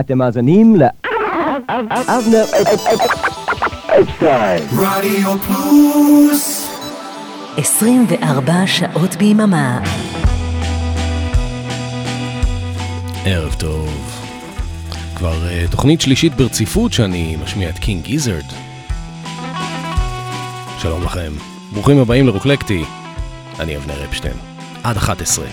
אתם מאזינים ל... אבנר אפשטיין. רדיו פלוס 24 שעות ביממה. ערב טוב. כבר uh, תוכנית שלישית ברציפות שאני משמיע את קינג גיזרד. שלום לכם, ברוכים הבאים לרוקלקטי. אני אבנר אפשטיין. עד 11.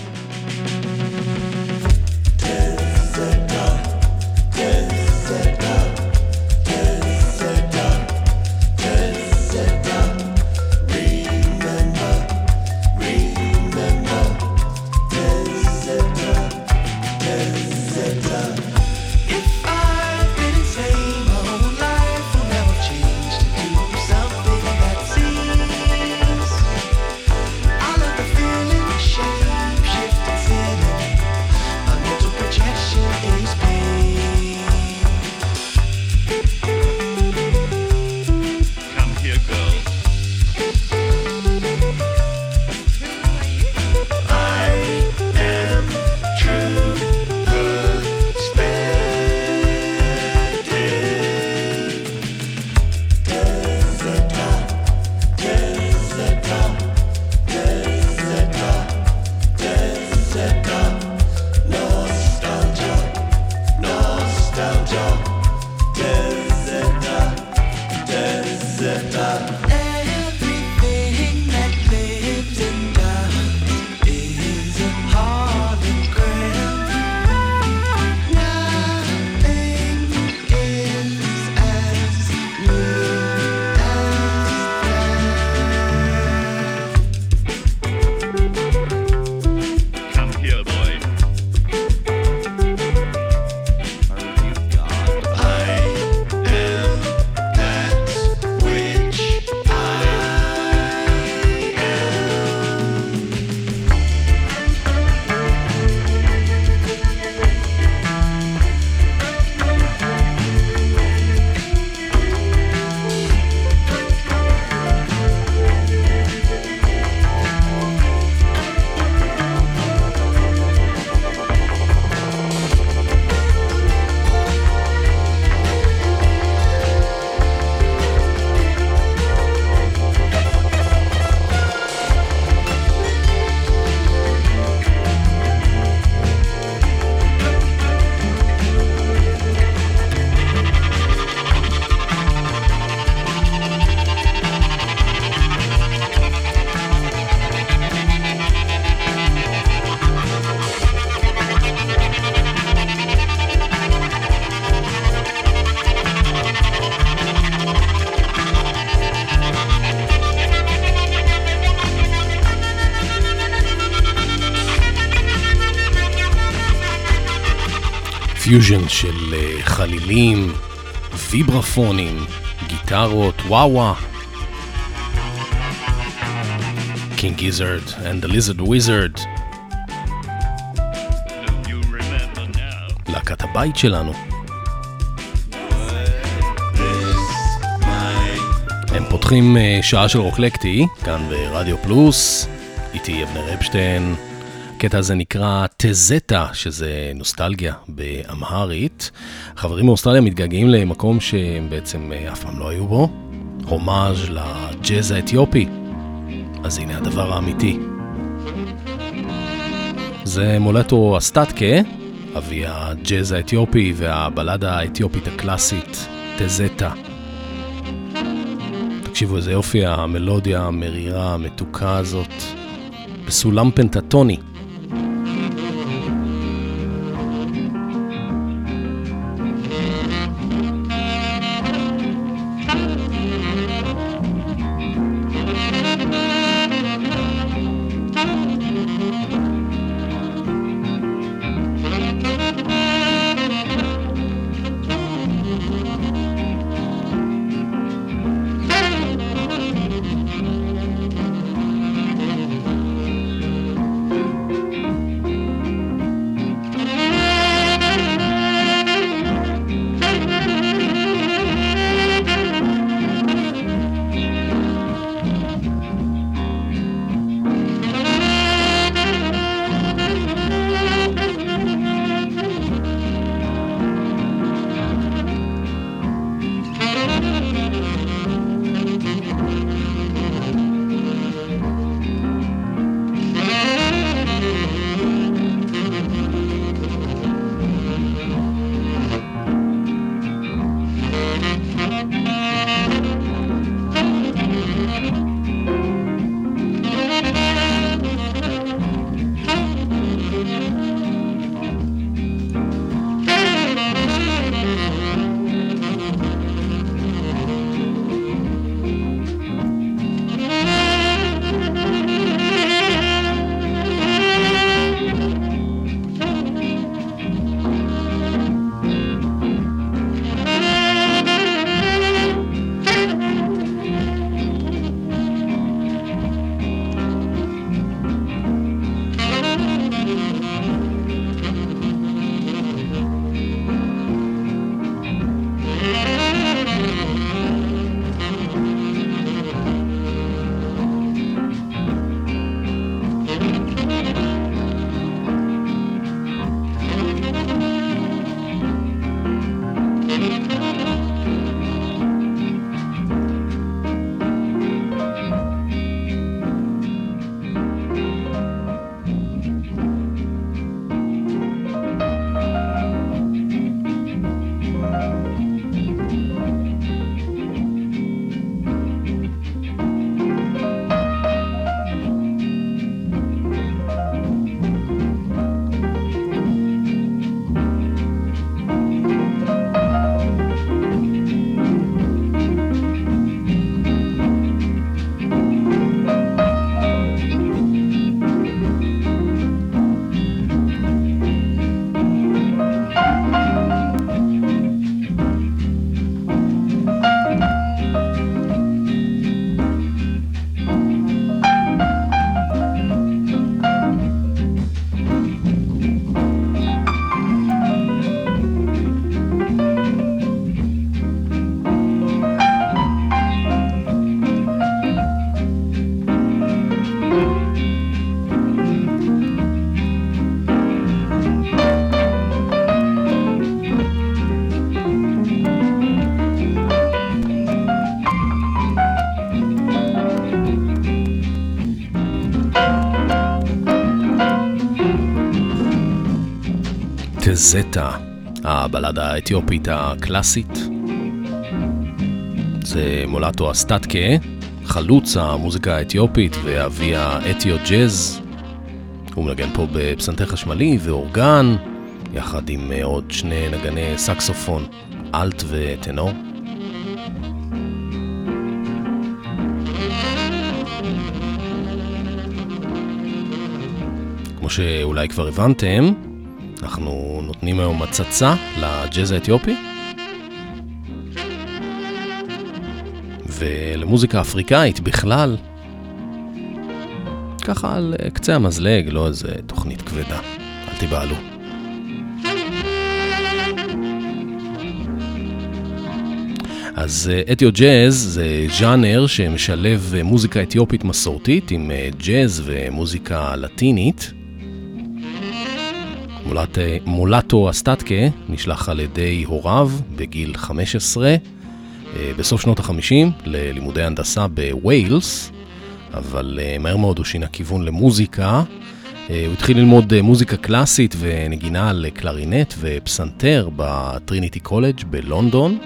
פיוז'ן של אה, חלילים, ויברפונים, גיטרות, וואו וואו. King Gizzard and the Lizard Wizard? להקת הבית שלנו. הם פותחים אה, שעה של רוקלקטי, כאן ברדיו פלוס, איתי אבנר אפשטיין. הקטע הזה נקרא תזטה, שזה נוסטלגיה באמהרית. חברים מאוסטרליה מתגעגעים למקום שהם בעצם אה, אף פעם לא היו בו, הומאז' לג'אז האתיופי. אז הנה הדבר האמיתי. זה מולטו אסטטקה, אבי הג'אז האתיופי והבלדה האתיופית הקלאסית, תזטה. תקשיבו איזה יופי המלודיה המרירה המתוקה הזאת, בסולם פנטטוני. תזטה, הבלדה האתיופית הקלאסית. זה מולטו אסטטקה, חלוץ המוזיקה האתיופית ואבי האתיו ג'אז. הוא מנגן פה בפסנתר חשמלי ואורגן, יחד עם עוד שני נגני סקסופון, אלט וטנור. כמו שאולי כבר הבנתם, אנחנו נותנים היום הצצה לג'אז האתיופי. ולמוזיקה אפריקאית בכלל. ככה על קצה המזלג, לא איזה תוכנית כבדה. אל תיבהלו. אז אה, אתיו ג'אז זה ז'אנר שמשלב אה, מוזיקה אתיופית מסורתית עם אה, ג'אז ומוזיקה לטינית. מולט, מולאטו אסטטקה נשלח על ידי הוריו בגיל 15 בסוף שנות ה-50 ללימודי הנדסה בוויילס, אבל מהר מאוד הוא שינה כיוון למוזיקה. הוא התחיל ללמוד מוזיקה קלאסית ונגינה על קלרינט ופסנתר בטריניטי קולג' בלונדון.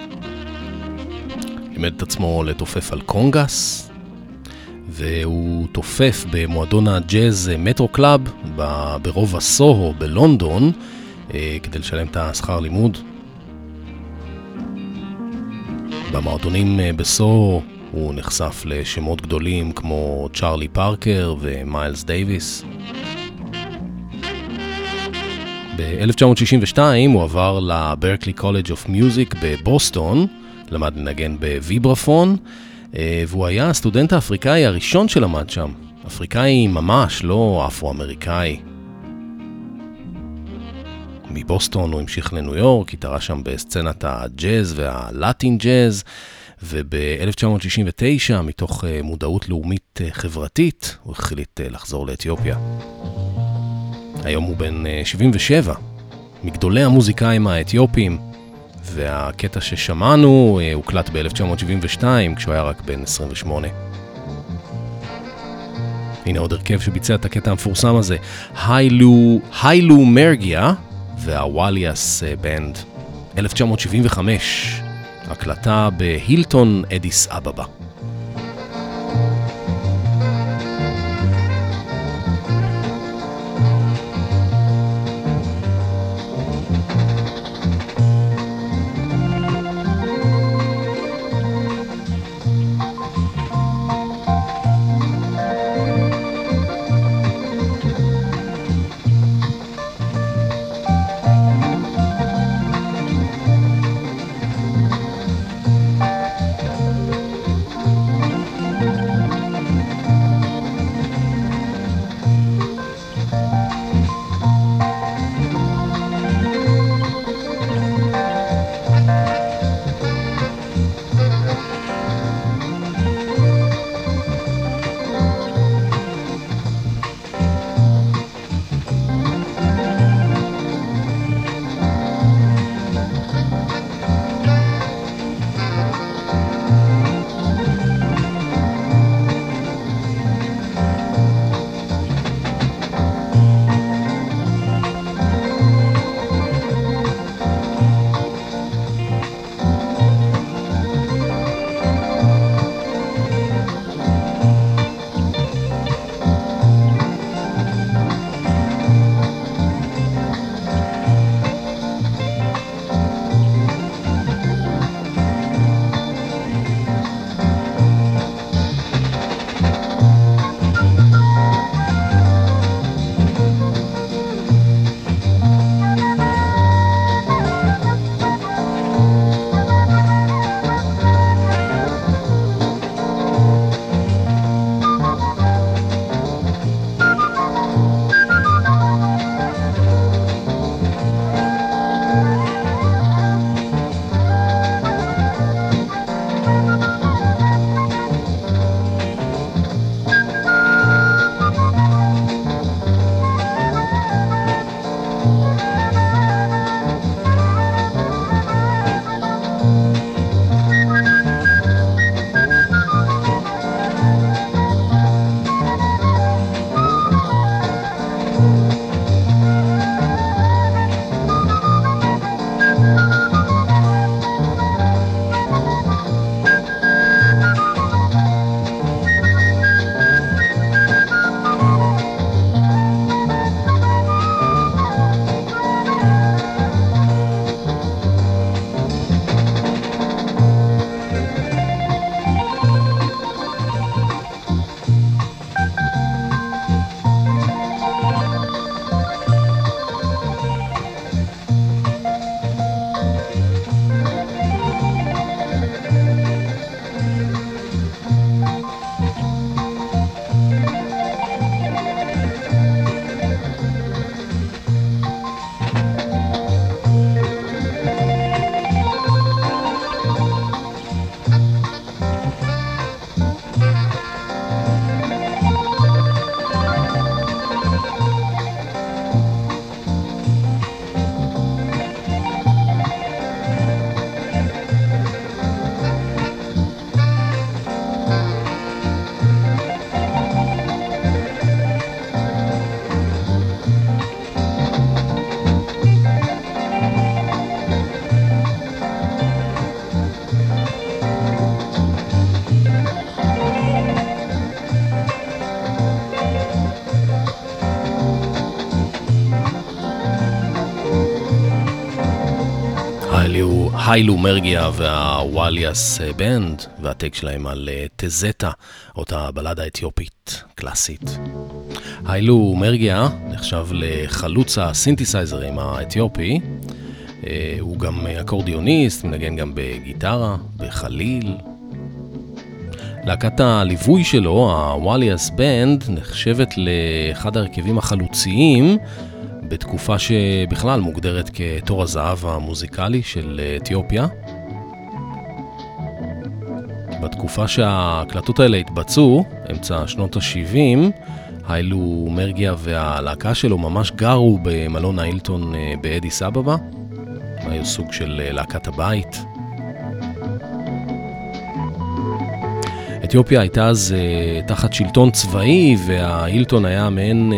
לימד את עצמו לתופף על קונגס, והוא תופף במועדון הג'אז מטרו קלאב ברובע סוהו בלונדון אה, כדי לשלם את השכר לימוד. במועדונים אה, בסוהו הוא נחשף לשמות גדולים כמו צ'ארלי פארקר ומיילס דייוויס. ב-1962 הוא עבר לברקלי קולג' אוף מיוזיק בבוסטון, למד לנגן בוויברפון, אה, והוא היה הסטודנט האפריקאי הראשון שלמד שם. אפריקאי ממש, לא אפרו-אמריקאי. מבוסטון הוא המשיך לניו יורק, התארה שם בסצנת הג'אז והלטין ג'אז, וב-1969, מתוך אה, מודעות לאומית אה, חברתית, הוא החליט לחזור לאתיופיה. היום הוא בן 77, מגדולי המוזיקאים האתיופים, והקטע ששמענו אה, הוקלט ב-1972 כשהוא היה רק בן 28. הנה עוד הרכב שביצע את הקטע המפורסם הזה, היילו, מרגיה והוואליאס אה, בנד, 1975, הקלטה בהילטון אדיס אבבה. היילו, מרגיה והוואליאס בנד, והטק שלהם על אה, תזטה, אותה בלדה אתיופית קלאסית. היילו מרגיה נחשב לחלוץ הסינתסייזרים האתיופי. אה, הוא גם אקורדיוניסט, מנגן גם בגיטרה, בחליל. להקת הליווי שלו, הוואליאס בנד, נחשבת לאחד ההרכבים החלוציים בתקופה שבכלל מוגדרת כתור הזהב המוזיקלי של אתיופיה. בתקופה שההקלטות האלה התבצעו, אמצע שנות ה-70, היילו מרגיה והלהקה שלו ממש גרו במלון האילטון אה, באדיס אבבה. היו סוג של אה, להקת הבית. אתיופיה הייתה אז uh, תחת שלטון צבאי, וההילטון היה מעין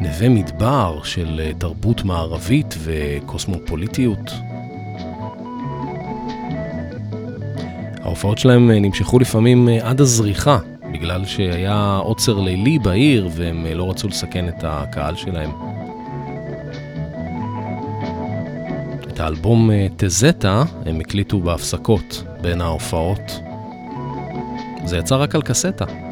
נווה מדבר של uh, תרבות מערבית וקוסמופוליטיות. ההופעות שלהם uh, נמשכו לפעמים uh, עד הזריחה, בגלל שהיה עוצר לילי בעיר והם לא רצו לסכן את הקהל שלהם. את האלבום תזטה הם הקליטו בהפסקות בין ההופעות. זה יצא רק על קסטה.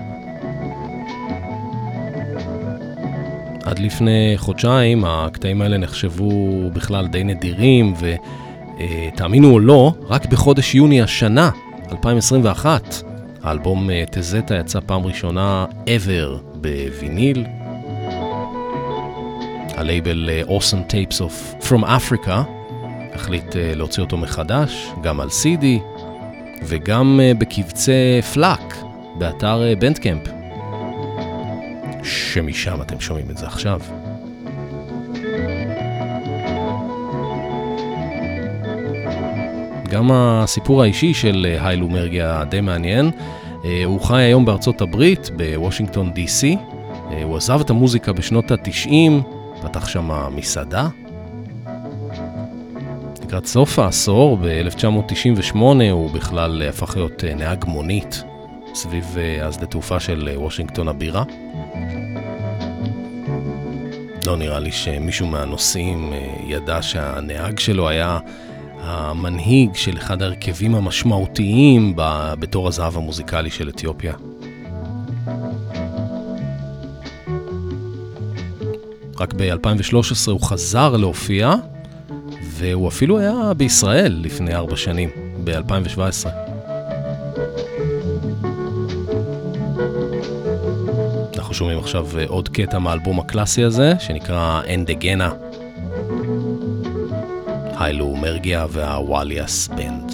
עד לפני חודשיים הקטעים האלה נחשבו בכלל די נדירים, ותאמינו או לא, רק בחודש יוני השנה, 2021, האלבום אה, תזטה יצא פעם ראשונה ever בוויניל. הלייבל אה, Awesome Tapes of From Africa החליט אה, להוציא אותו מחדש, גם על CD, וגם אה, בקבצי פלאק, באתר בנדקמפ, שמשם אתם שומעים את זה עכשיו. גם הסיפור האישי של אה, היילו מרגיה די מעניין. אה, הוא חי היום בארצות הברית, בוושינגטון די.סי. הוא עזב את המוזיקה בשנות ה-90, פתח שם מסעדה, לקראת סוף העשור, ב-1998, הוא בכלל הפך להיות אה, נהג מונית סביב אה, השדה תעופה של אה, וושינגטון הבירה. לא נראה לי שמישהו מהנוסעים ידע שהנהג שלו היה המנהיג של אחד ההרכבים המשמעותיים בתור הזהב המוזיקלי של אתיופיה. רק ב-2013 הוא חזר להופיע, והוא אפילו היה בישראל לפני ארבע שנים, ב-2017. שומעים עכשיו אה, עוד קטע מהאלבום הקלאסי הזה, שנקרא אנדגנה. היילו מרגיה והוואליאס בנד.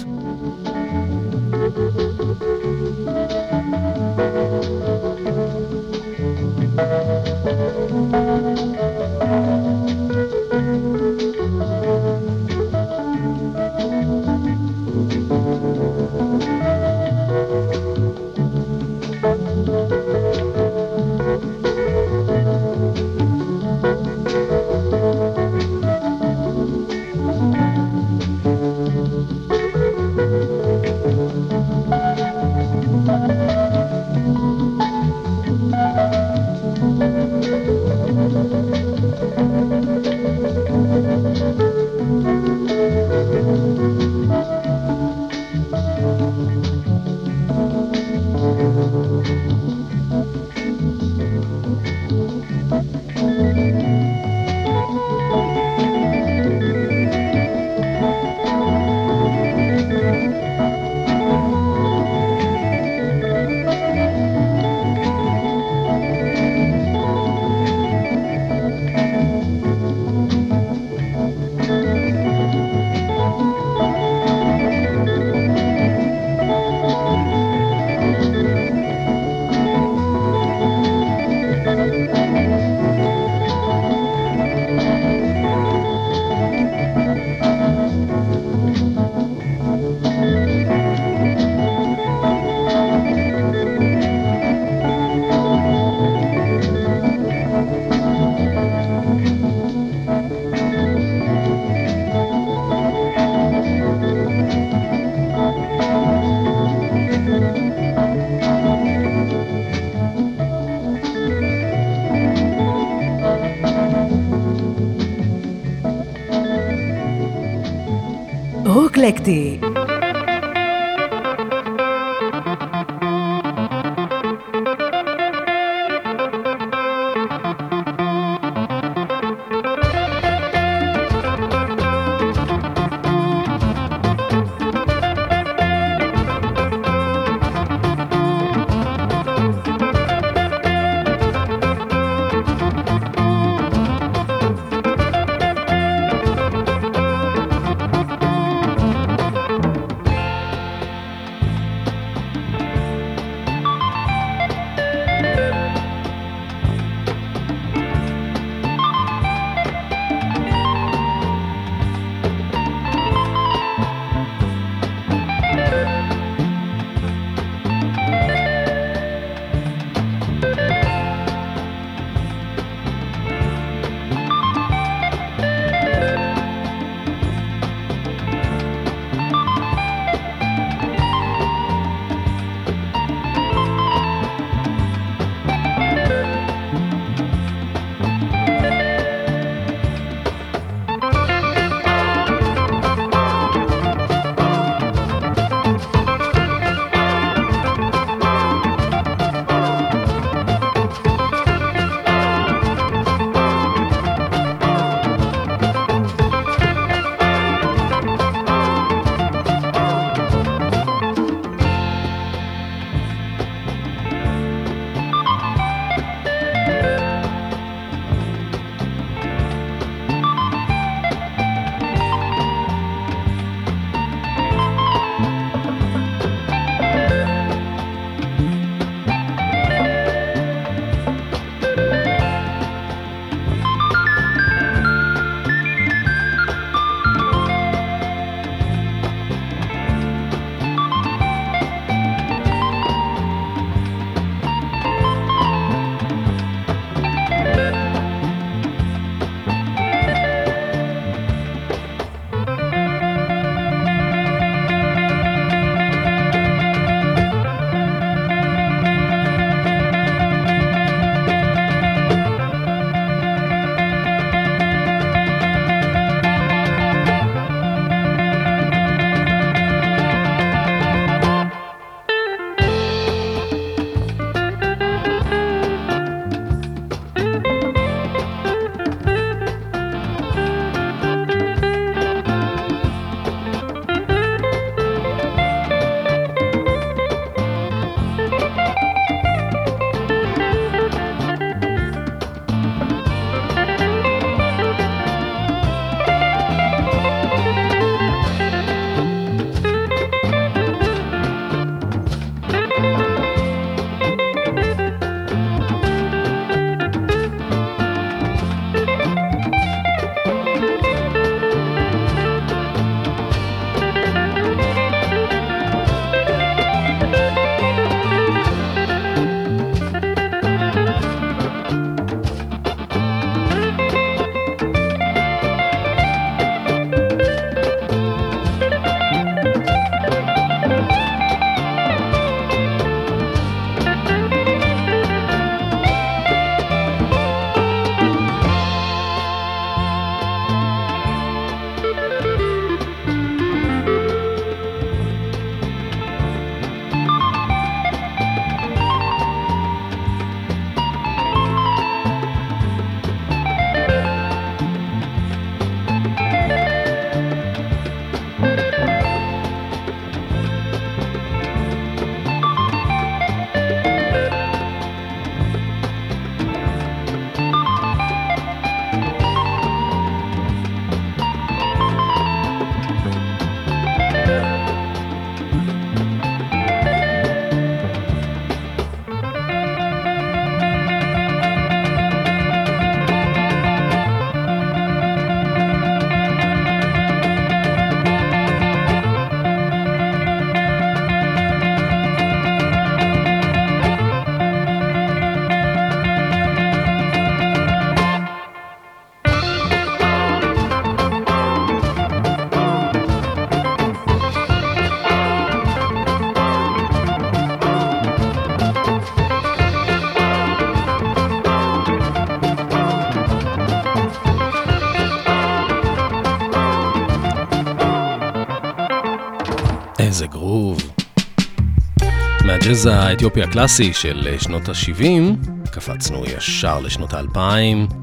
מהג'אז האתיופי הקלאסי של שנות ה-70, קפצנו ישר לשנות ה-2000,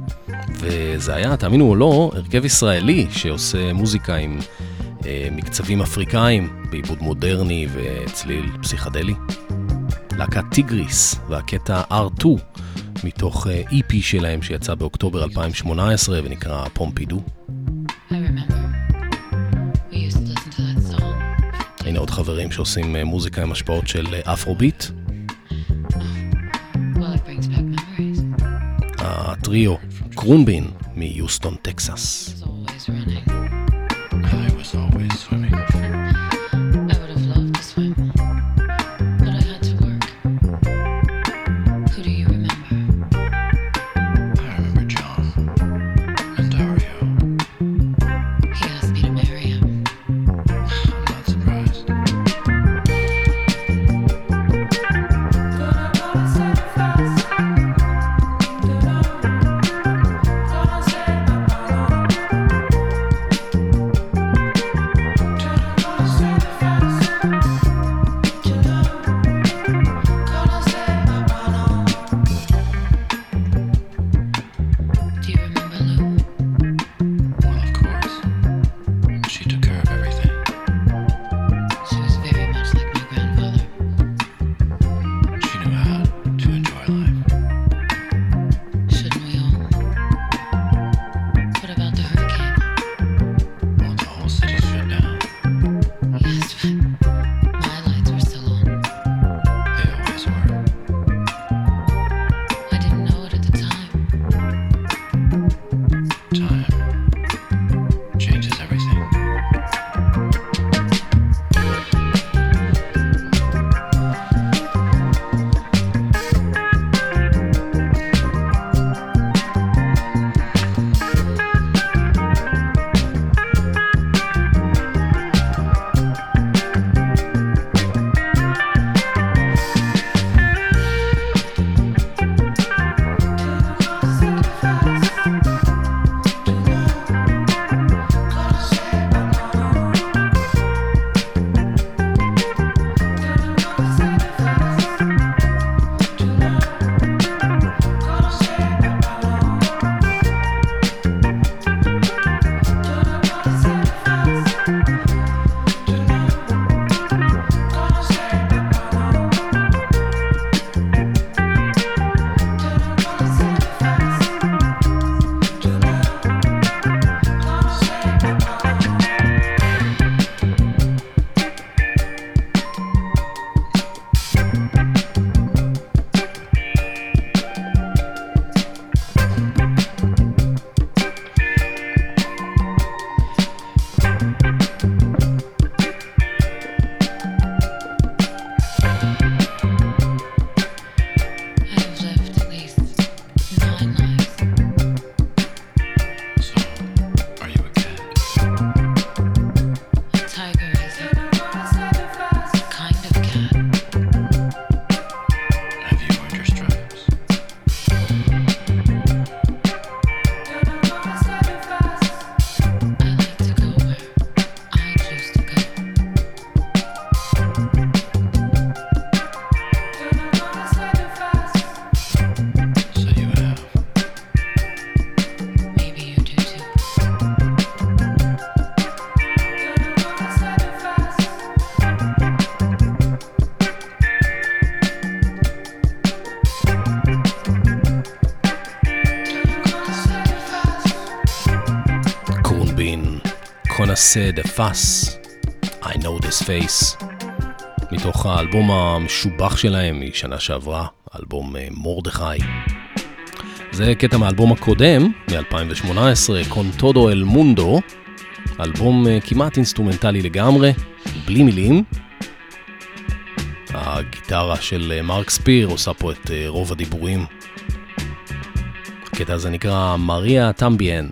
וזה היה, תאמינו או לא, הרכב ישראלי שעושה מוזיקה עם אה, מקצבים אפריקאים, בעיבוד מודרני וצליל פסיכדלי. להקת טיגריס והקטע R2 מתוך אה, EP שלהם שיצא באוקטובר 2018 ונקרא פומפידו. I remember. הנה עוד חברים שעושים אה, מוזיקה עם השפעות של אה, אפרוביט. הטריו קרונבין מיוסטון, טקסס. Connaissais de Face, I know this face, מתוך האלבום המשובח שלהם משנה שעברה, אלבום אה, מורדכי. זה קטע מהאלבום הקודם, מ-2018, Con Todo El Mundo, אלבום אה, כמעט אינסטרומנטלי לגמרי, בלי מילים. הגיטרה של אה, מרק ספיר עושה פה את רוב הדיבורים. הקטע הזה נקרא María También.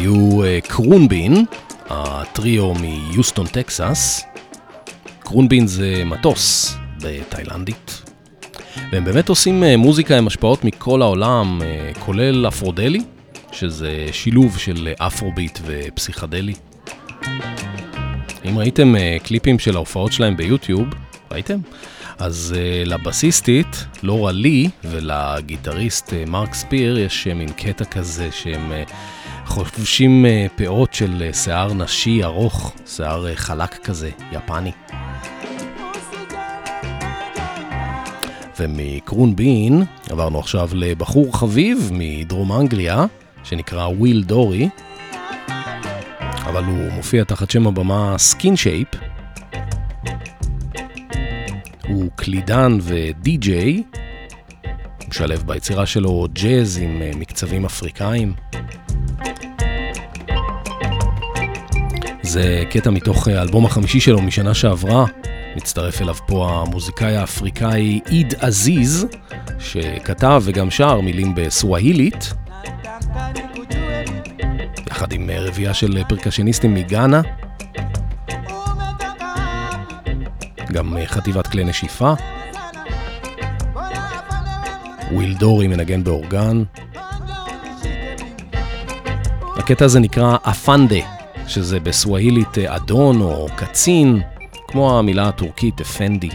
היו אה, קרונבין, הטריו מיוסטון, טקסס. קרונבין זה מטוס בתאילנדית. והם באמת עושים אה, מוזיקה עם השפעות מכל העולם, אה, כולל אפרודלי, שזה שילוב של אפרוביט ופסיכדלי. אם ראיתם קליפים של ההופעות שלהם ביוטיוב, ראיתם? אז לבסיסטית, לורה לי, ולגיטריסט מרק ספיר, יש מין קטע כזה שהם חובשים uh, פאות של uh, שיער נשי ארוך, שיער uh, חלק כזה, יפני. ומ Khruangbin עברנו עכשיו לבחור חביב מדרום אנגליה, שנקרא וויל דורי, אבל הוא מופיע תחת שם הבמה Skinshape. הוא קלידן ודי-ג'יי, משלב ביצירה שלו ג'אז עם אה, מקצבים אפריקאים. זה קטע מתוך אה, האלבום החמישי שלו משנה שעברה, מצטרף אליו פה המוזיקאי האפריקאי איד עזיז, שכתב וגם שר מילים בסווהילית, יחד עם אה, רביעייה של פרקשניסטים מגאנה. גם אה, חטיבת כלי נשיפה. וויל דורי מנגן באורגן. הקטע הזה נקרא אפנדה, שזה בסווהילית אדון או קצין, כמו המילה הטורקית אפנדי.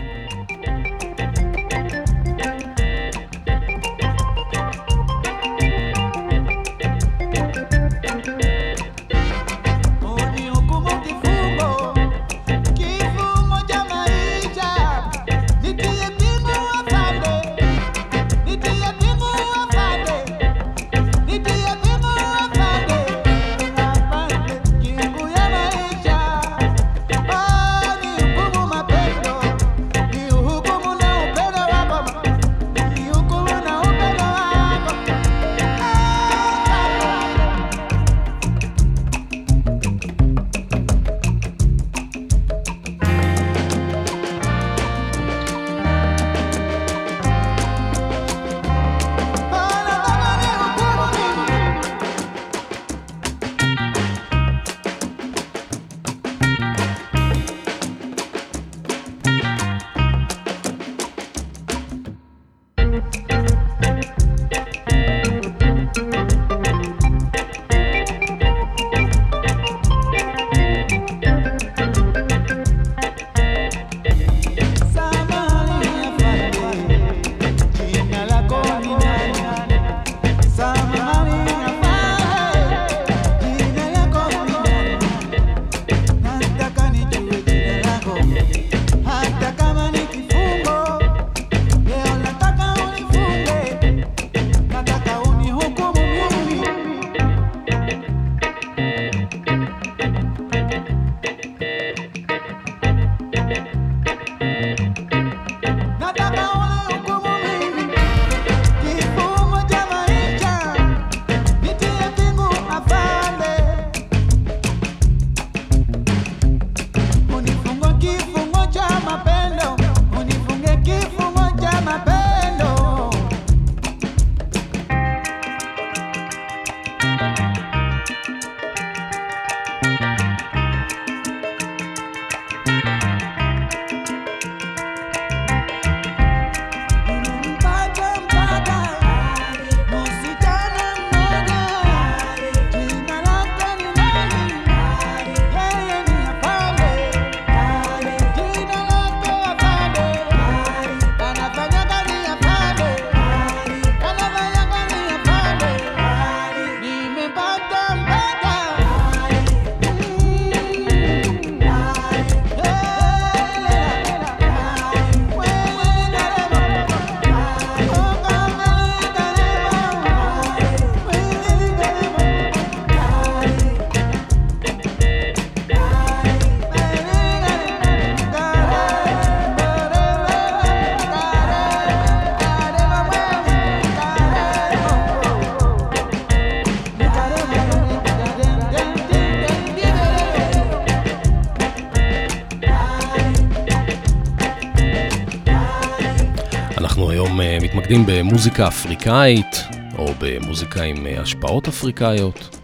מתמקדים במוזיקה אפריקאית, או במוזיקה עם השפעות אפריקאיות.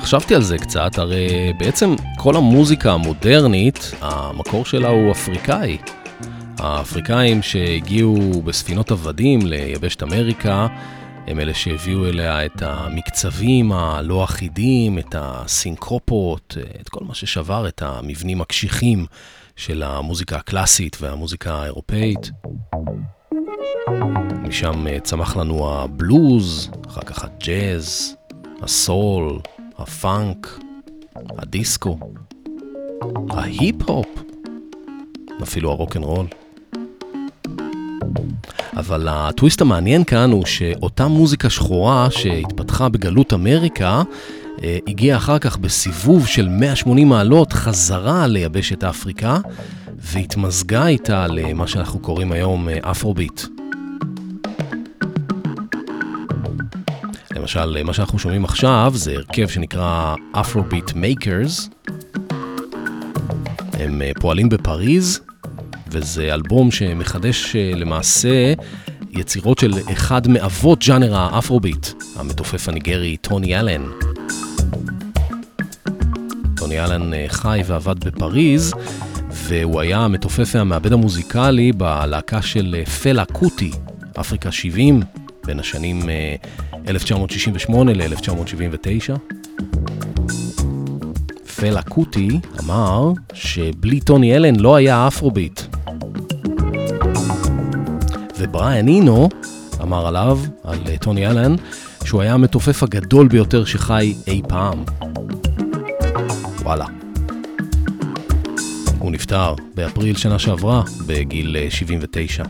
חשבתי על זה קצת, הרי בעצם כל המוזיקה המודרנית, המקור שלה הוא אפריקאי. האפריקאים שהגיעו בספינות עבדים ליבשת אמריקה, הם אלה שהביאו אליה את המקצבים הלא אחידים, את הסינקרופות, את כל מה ששבר את המבנים הקשיחים של המוזיקה הקלאסית והמוזיקה האירופאית. משם אה, צמח לנו הבלוז, אחר כך הג'אז, הסול, הפאנק, הדיסקו, ההיפ-הופ, אפילו הרוקנרול. אבל הטוויסט המעניין כאן הוא שאותה מוזיקה שחורה שהתפתחה בגלות אמריקה, אה, הגיעה אחר כך בסיבוב של 180 מעלות חזרה ליבשת אפריקה, והתמזגה איתה למה שאנחנו קוראים היום אה, אפרוביט. למשל, מה שאנחנו שומעים עכשיו זה הרכב שנקרא Afrobeat Makers. הם אה, פועלים בפריז, וזה אלבום שמחדש אה, למעשה יצירות של אחד מאבות ג'אנר האפרוביט, המתופף הניגרי טוני אלן. טוני אלן אה, חי ועבד בפריז, והוא היה המתופף והמעבד המוזיקלי בלהקה של פלה קוטי, אפריקה 70, בין השנים 1968 ל-1979. פלה קוטי אמר שבלי טוני אלן לא היה אפרוביט. ובריאן אינו אמר עליו, על אה, טוני אלן, שהוא היה המתופף הגדול ביותר שחי אי פעם. וואלה. הוא נפטר באפריל שנה שעברה, בגיל אה, 79.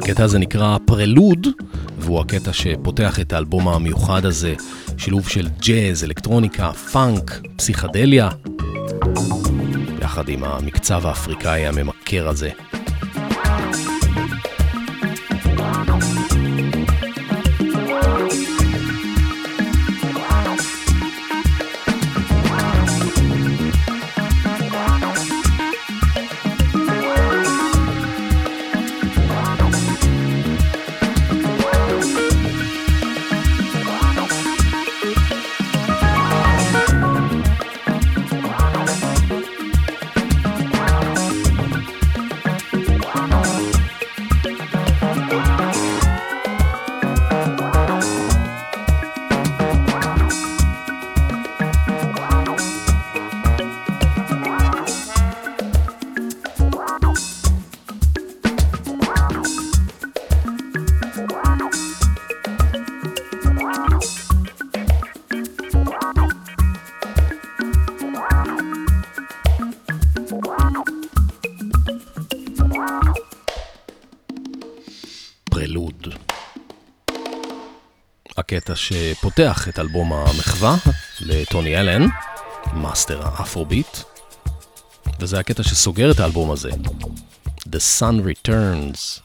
הקטע הזה נקרא פרלוד, והוא הקטע שפותח את האלבום המיוחד הזה, שילוב של ג'אז, אלקטרוניקה, פאנק, פסיכדליה, יחד עם המקצב האפריקאי הממכר הזה. שפותח את אלבום המחווה לטוני אלן, מאסטר האפרוביט, וזה הקטע שסוגר את האלבום הזה, The Sun Returns.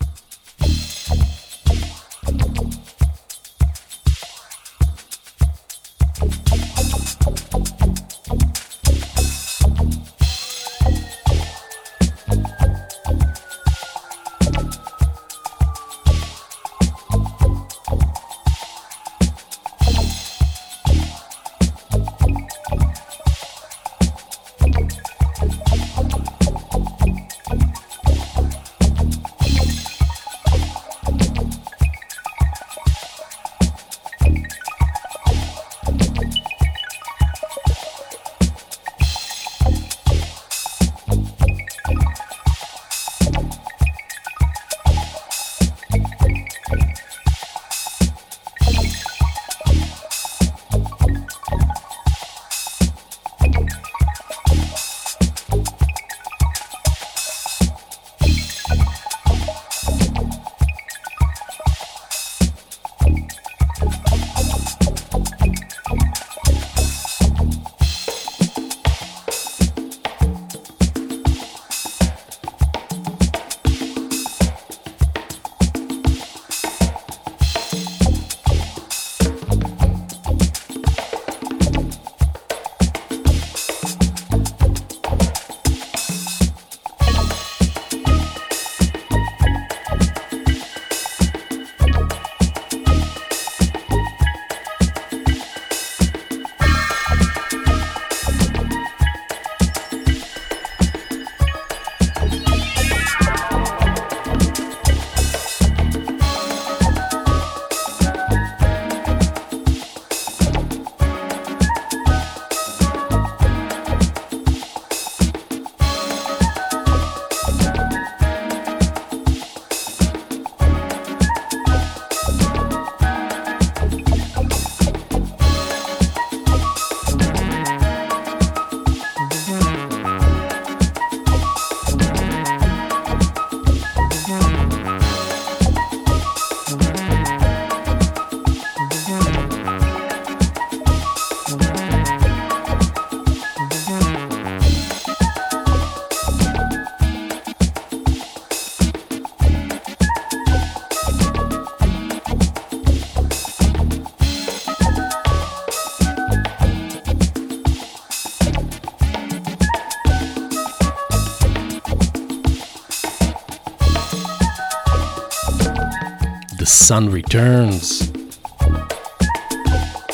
Sun Returns.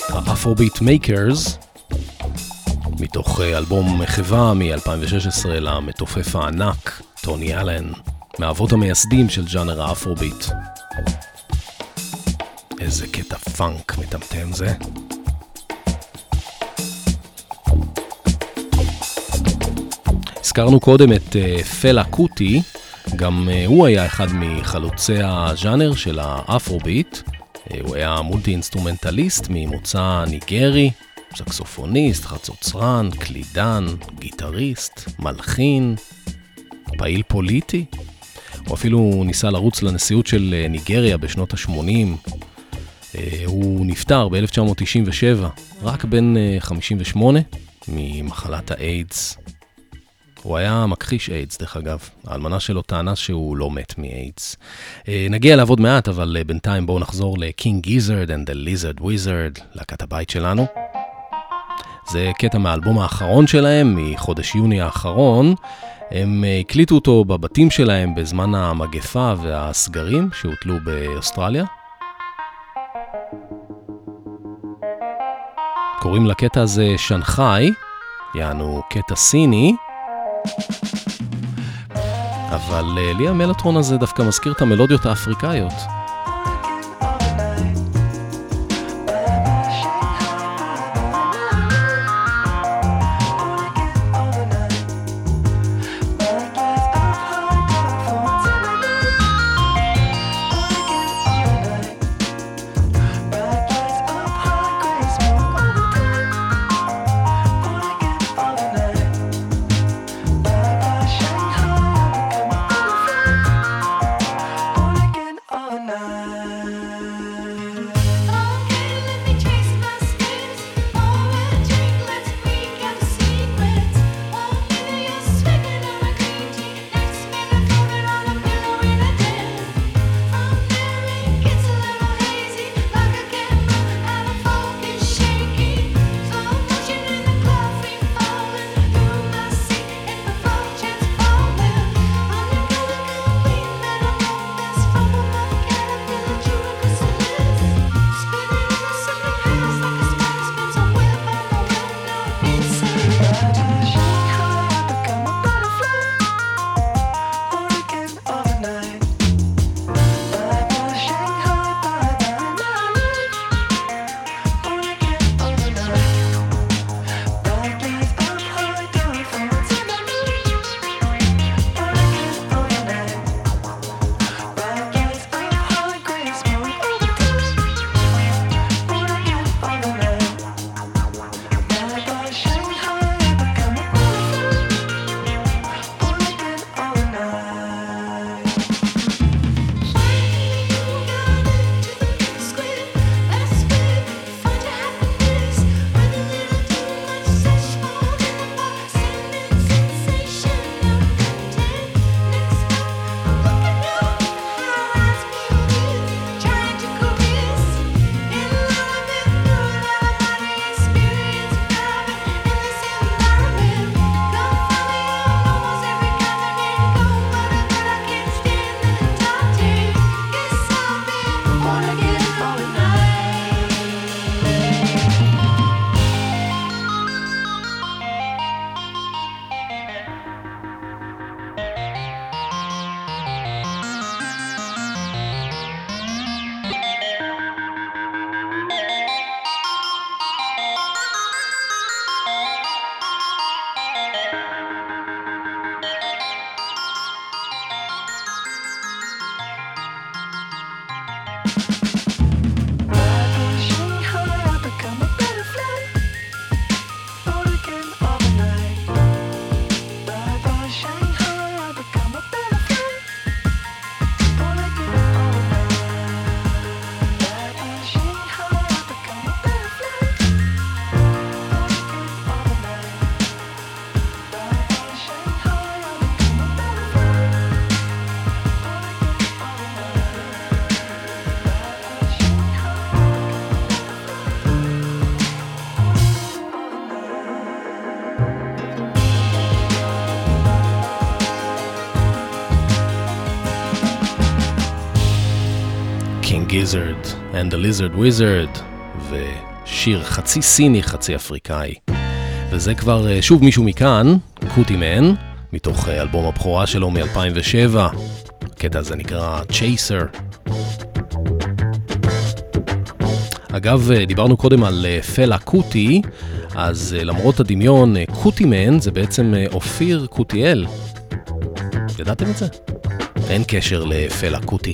ה Afrobeat Makers, מתוך אה, אלבום מחווה מ-2016 למתופף הענק, טוני אלן, מהאבות המייסדים של ג'אנר האפרוביט. איזה קטע פאנק מטמטם זה. הזכרנו קודם את אה, פלה קוטי, גם אה, הוא היה אחד מחלוצי הז'אנר של האפרוביט. אה, הוא היה multi instrumentalist ממוצא ניגרי, סקסופוניסט, חצוצרן, קלידן, גיטריסט, מלחין, פעיל פוליטי. הוא אפילו ניסה לרוץ לנשיאות של אה, ניגריה בשנות ה-80. הוא נפטר ב-1997, רק בן אה, 58, ממחלת האיידס. הוא היה מכחיש איידס, דרך אגב. האלמנה שלו טענה שהוא לא מת מאיידס. אה, נגיע אליו עוד מעט, אבל אה, בינתיים בואו נחזור ל-King Gizzard and the Lizard Wizard, להקת הבית שלנו. זה קטע מהאלבום האחרון שלהם, מחודש יוני האחרון. הם אה, הקליטו אותו בבתים שלהם בזמן המגפה והסגרים שהוטלו באוסטרליה. קוראים לקטע הזה שנגחאי, יענו קטע סיני. אבל אה, לי המלטרון הזה דווקא מזכיר את המלודיות האפריקאיות. And the Lizard Wizard, ושיר חצי סיני, חצי אפריקאי. וזה כבר אה, שוב מישהו מכאן, קוטי מן, מתוך אה, אלבום הבכורה שלו מ-2007. הקטע הזה נקרא Chaser. אגב, אה, דיברנו קודם על פלה קוטי, אז למרות הדמיון, קוטי מן זה בעצם אופיר קוטיאל. ידעתם את זה? אין קשר לפלה קוטי.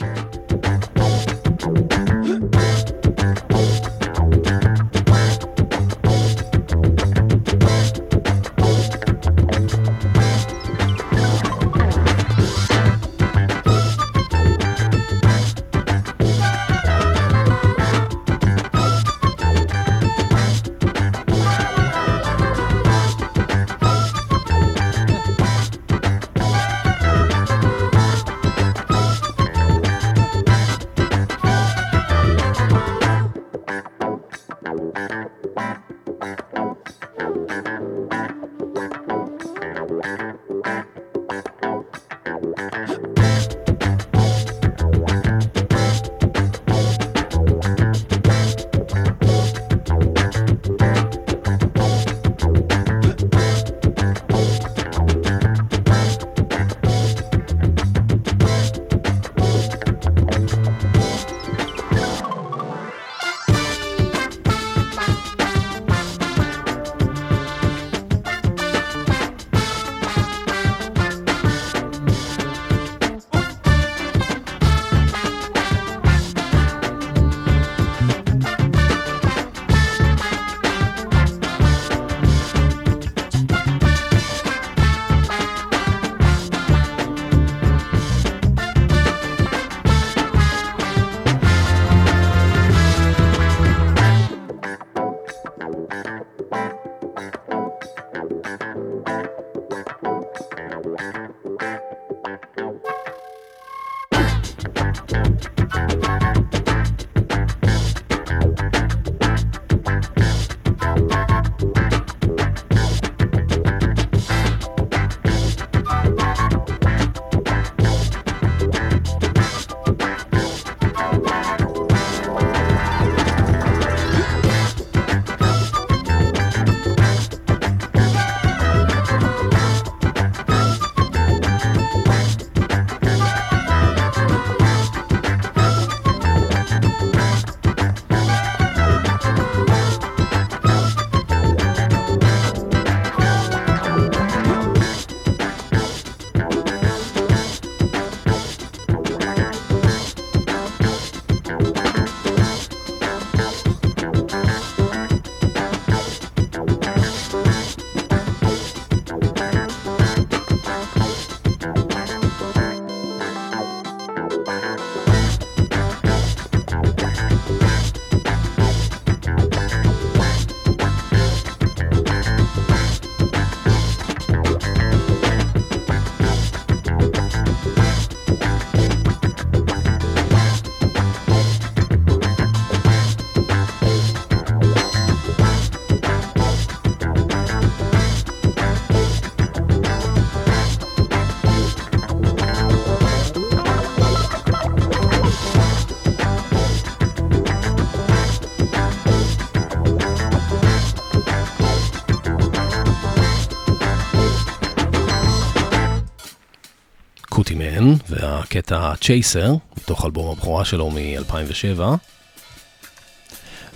קותימן, והקטע Chaser, מתוך אלבום הבכורה שלו מ-2007.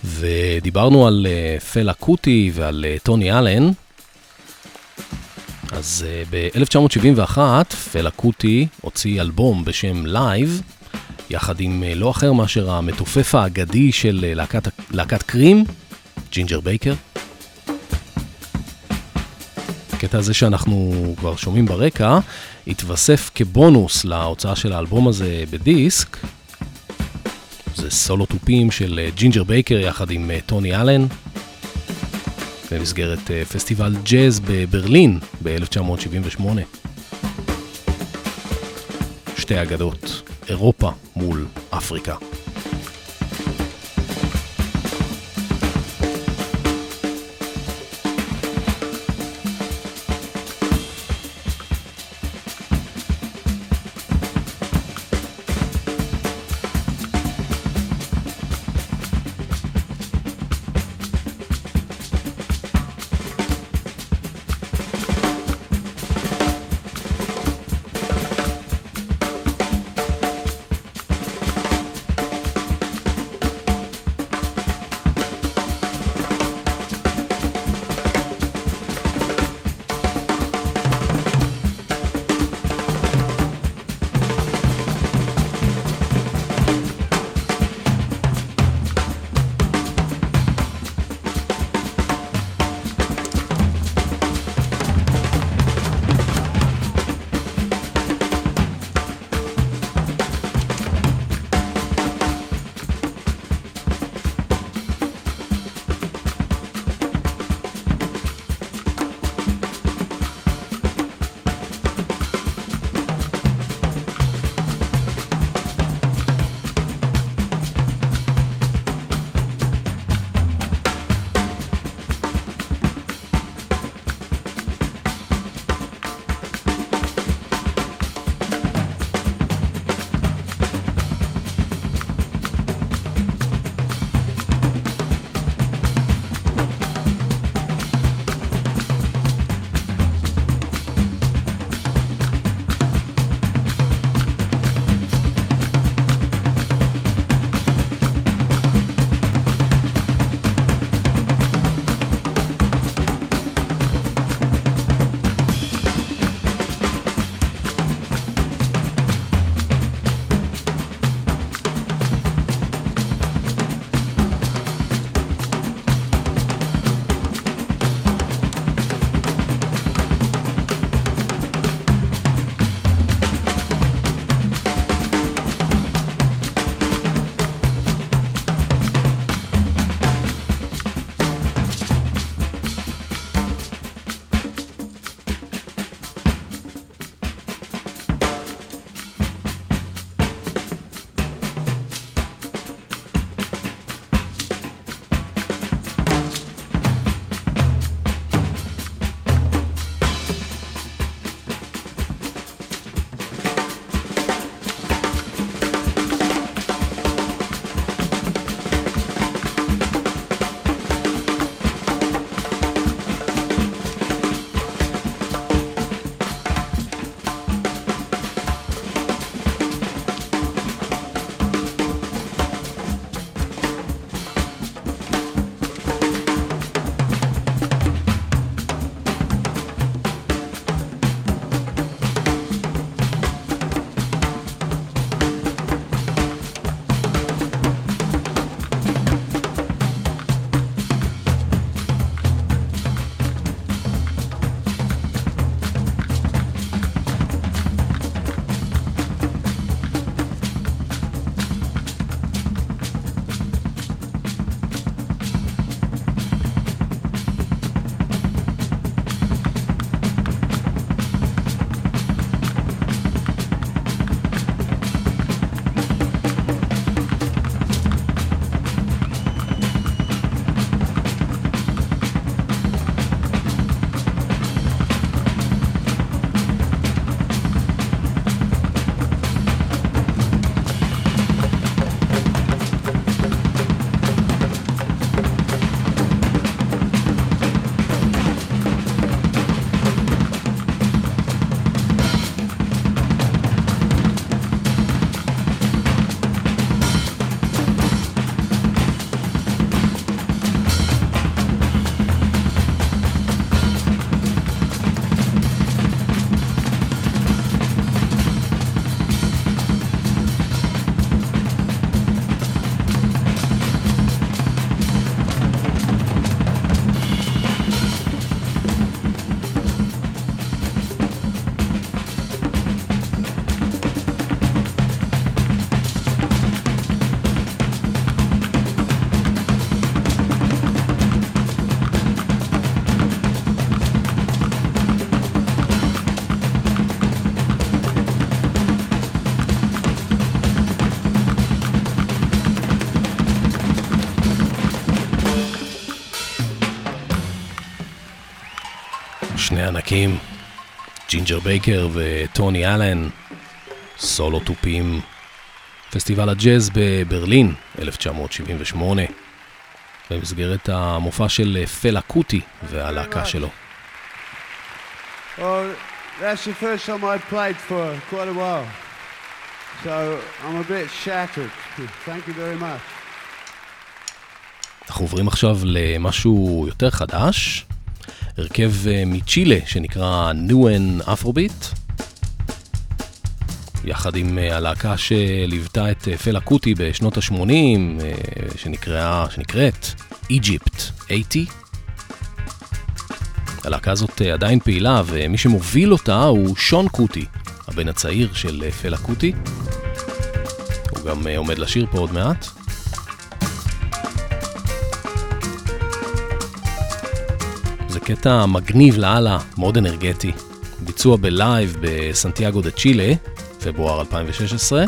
ודיברנו על אה, פלה קוטי ועל אה, טוני אלן. אז uh, ב-1971 פלה קוטי הוציא אלבום בשם Live, יחד עם uh, לא אחר מאשר המתופף האגדי של להקת, להקת Cream, ג'ינג'ר בייקר. הקטע הזה שאנחנו כבר שומעים ברקע, התווסף כבונוס להוצאה של האלבום הזה בדיסק. זה סולו תופים של אה, ג'ינג'ר בייקר יחד עם אה, טוני אלן, במסגרת אה, פסטיבל ג'אז בברלין ב-1978. שתי אגדות, אירופה מול אפריקה. ענקים, ג'ינג'ר בייקר וטוני אלן, סולו תופים, פסטיבל הג'אז בברלין, 1978, במסגרת המופע של פלה קוטי והלהקה שלו. Well, that's the first time I played for quite a while. So I'm a bit shattered. Thank you very much. אנחנו עוברים עכשיו למשהו יותר חדש, הרכב אה, מצ'ילה שנקרא Newen Afrobeat, יחד עם אה, הלהקה שליוותה את אה, פלה קוטי בשנות ה-80, שנקראה, שנקראת Egypt 80. הלהקה הזאת עדיין פעילה, ומי שמוביל אותה הוא שון קוטי, הבן הצעיר של פלה קוטי. הוא גם עומד לשיר פה עוד מעט. קטע מגניב לאללה, מאוד אנרגטי. ביצוע בלייב בסנטיאגו דה צ'ילה, פברואר 2016,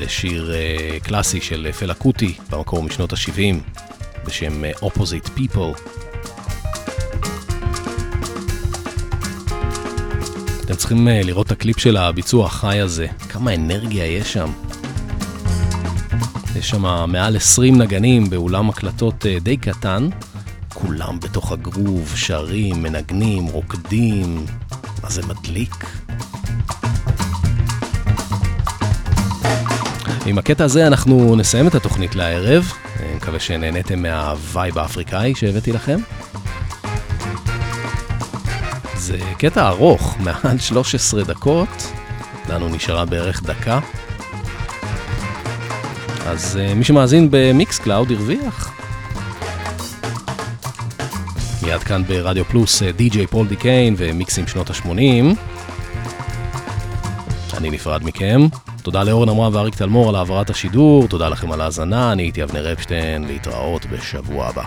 לשיר אה, קלאסי של פלה קוטי, במקור משנות ה-70, בשם אה, Opposite People. אתם צריכים אה, לראות את הקליפ של הביצוע החי הזה, כמה אנרגיה יש שם. יש שם מעל 20 נגנים באולם הקלטות די קטן, כולם בתוך הגרוב, שרים, מנגנים, רוקדים, מה זה מדליק. עם הקטע הזה אנחנו נסיים את התוכנית לערב, אני מקווה שנהניתם מה vibe האפריקאי שהבאתי לכם. זה קטע ארוך, מעל 13 דקות, לנו נשארה בערך דקה. אז uh, מי שמאזין ב Mixcloud הרוויח. מיד כאן ברדיו פלוס די.ג'יי פול דיקיין ומיקסים שנות ה-80. אני נפרד מכם. תודה לאורן עמרם ואריק תלמור על העברת השידור, תודה לכם על ההאזנה, אני הייתי אבנר אפשטיין, להתראות בשבוע הבא.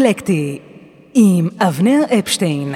רוקלקטי עם אבנר אפשטיין.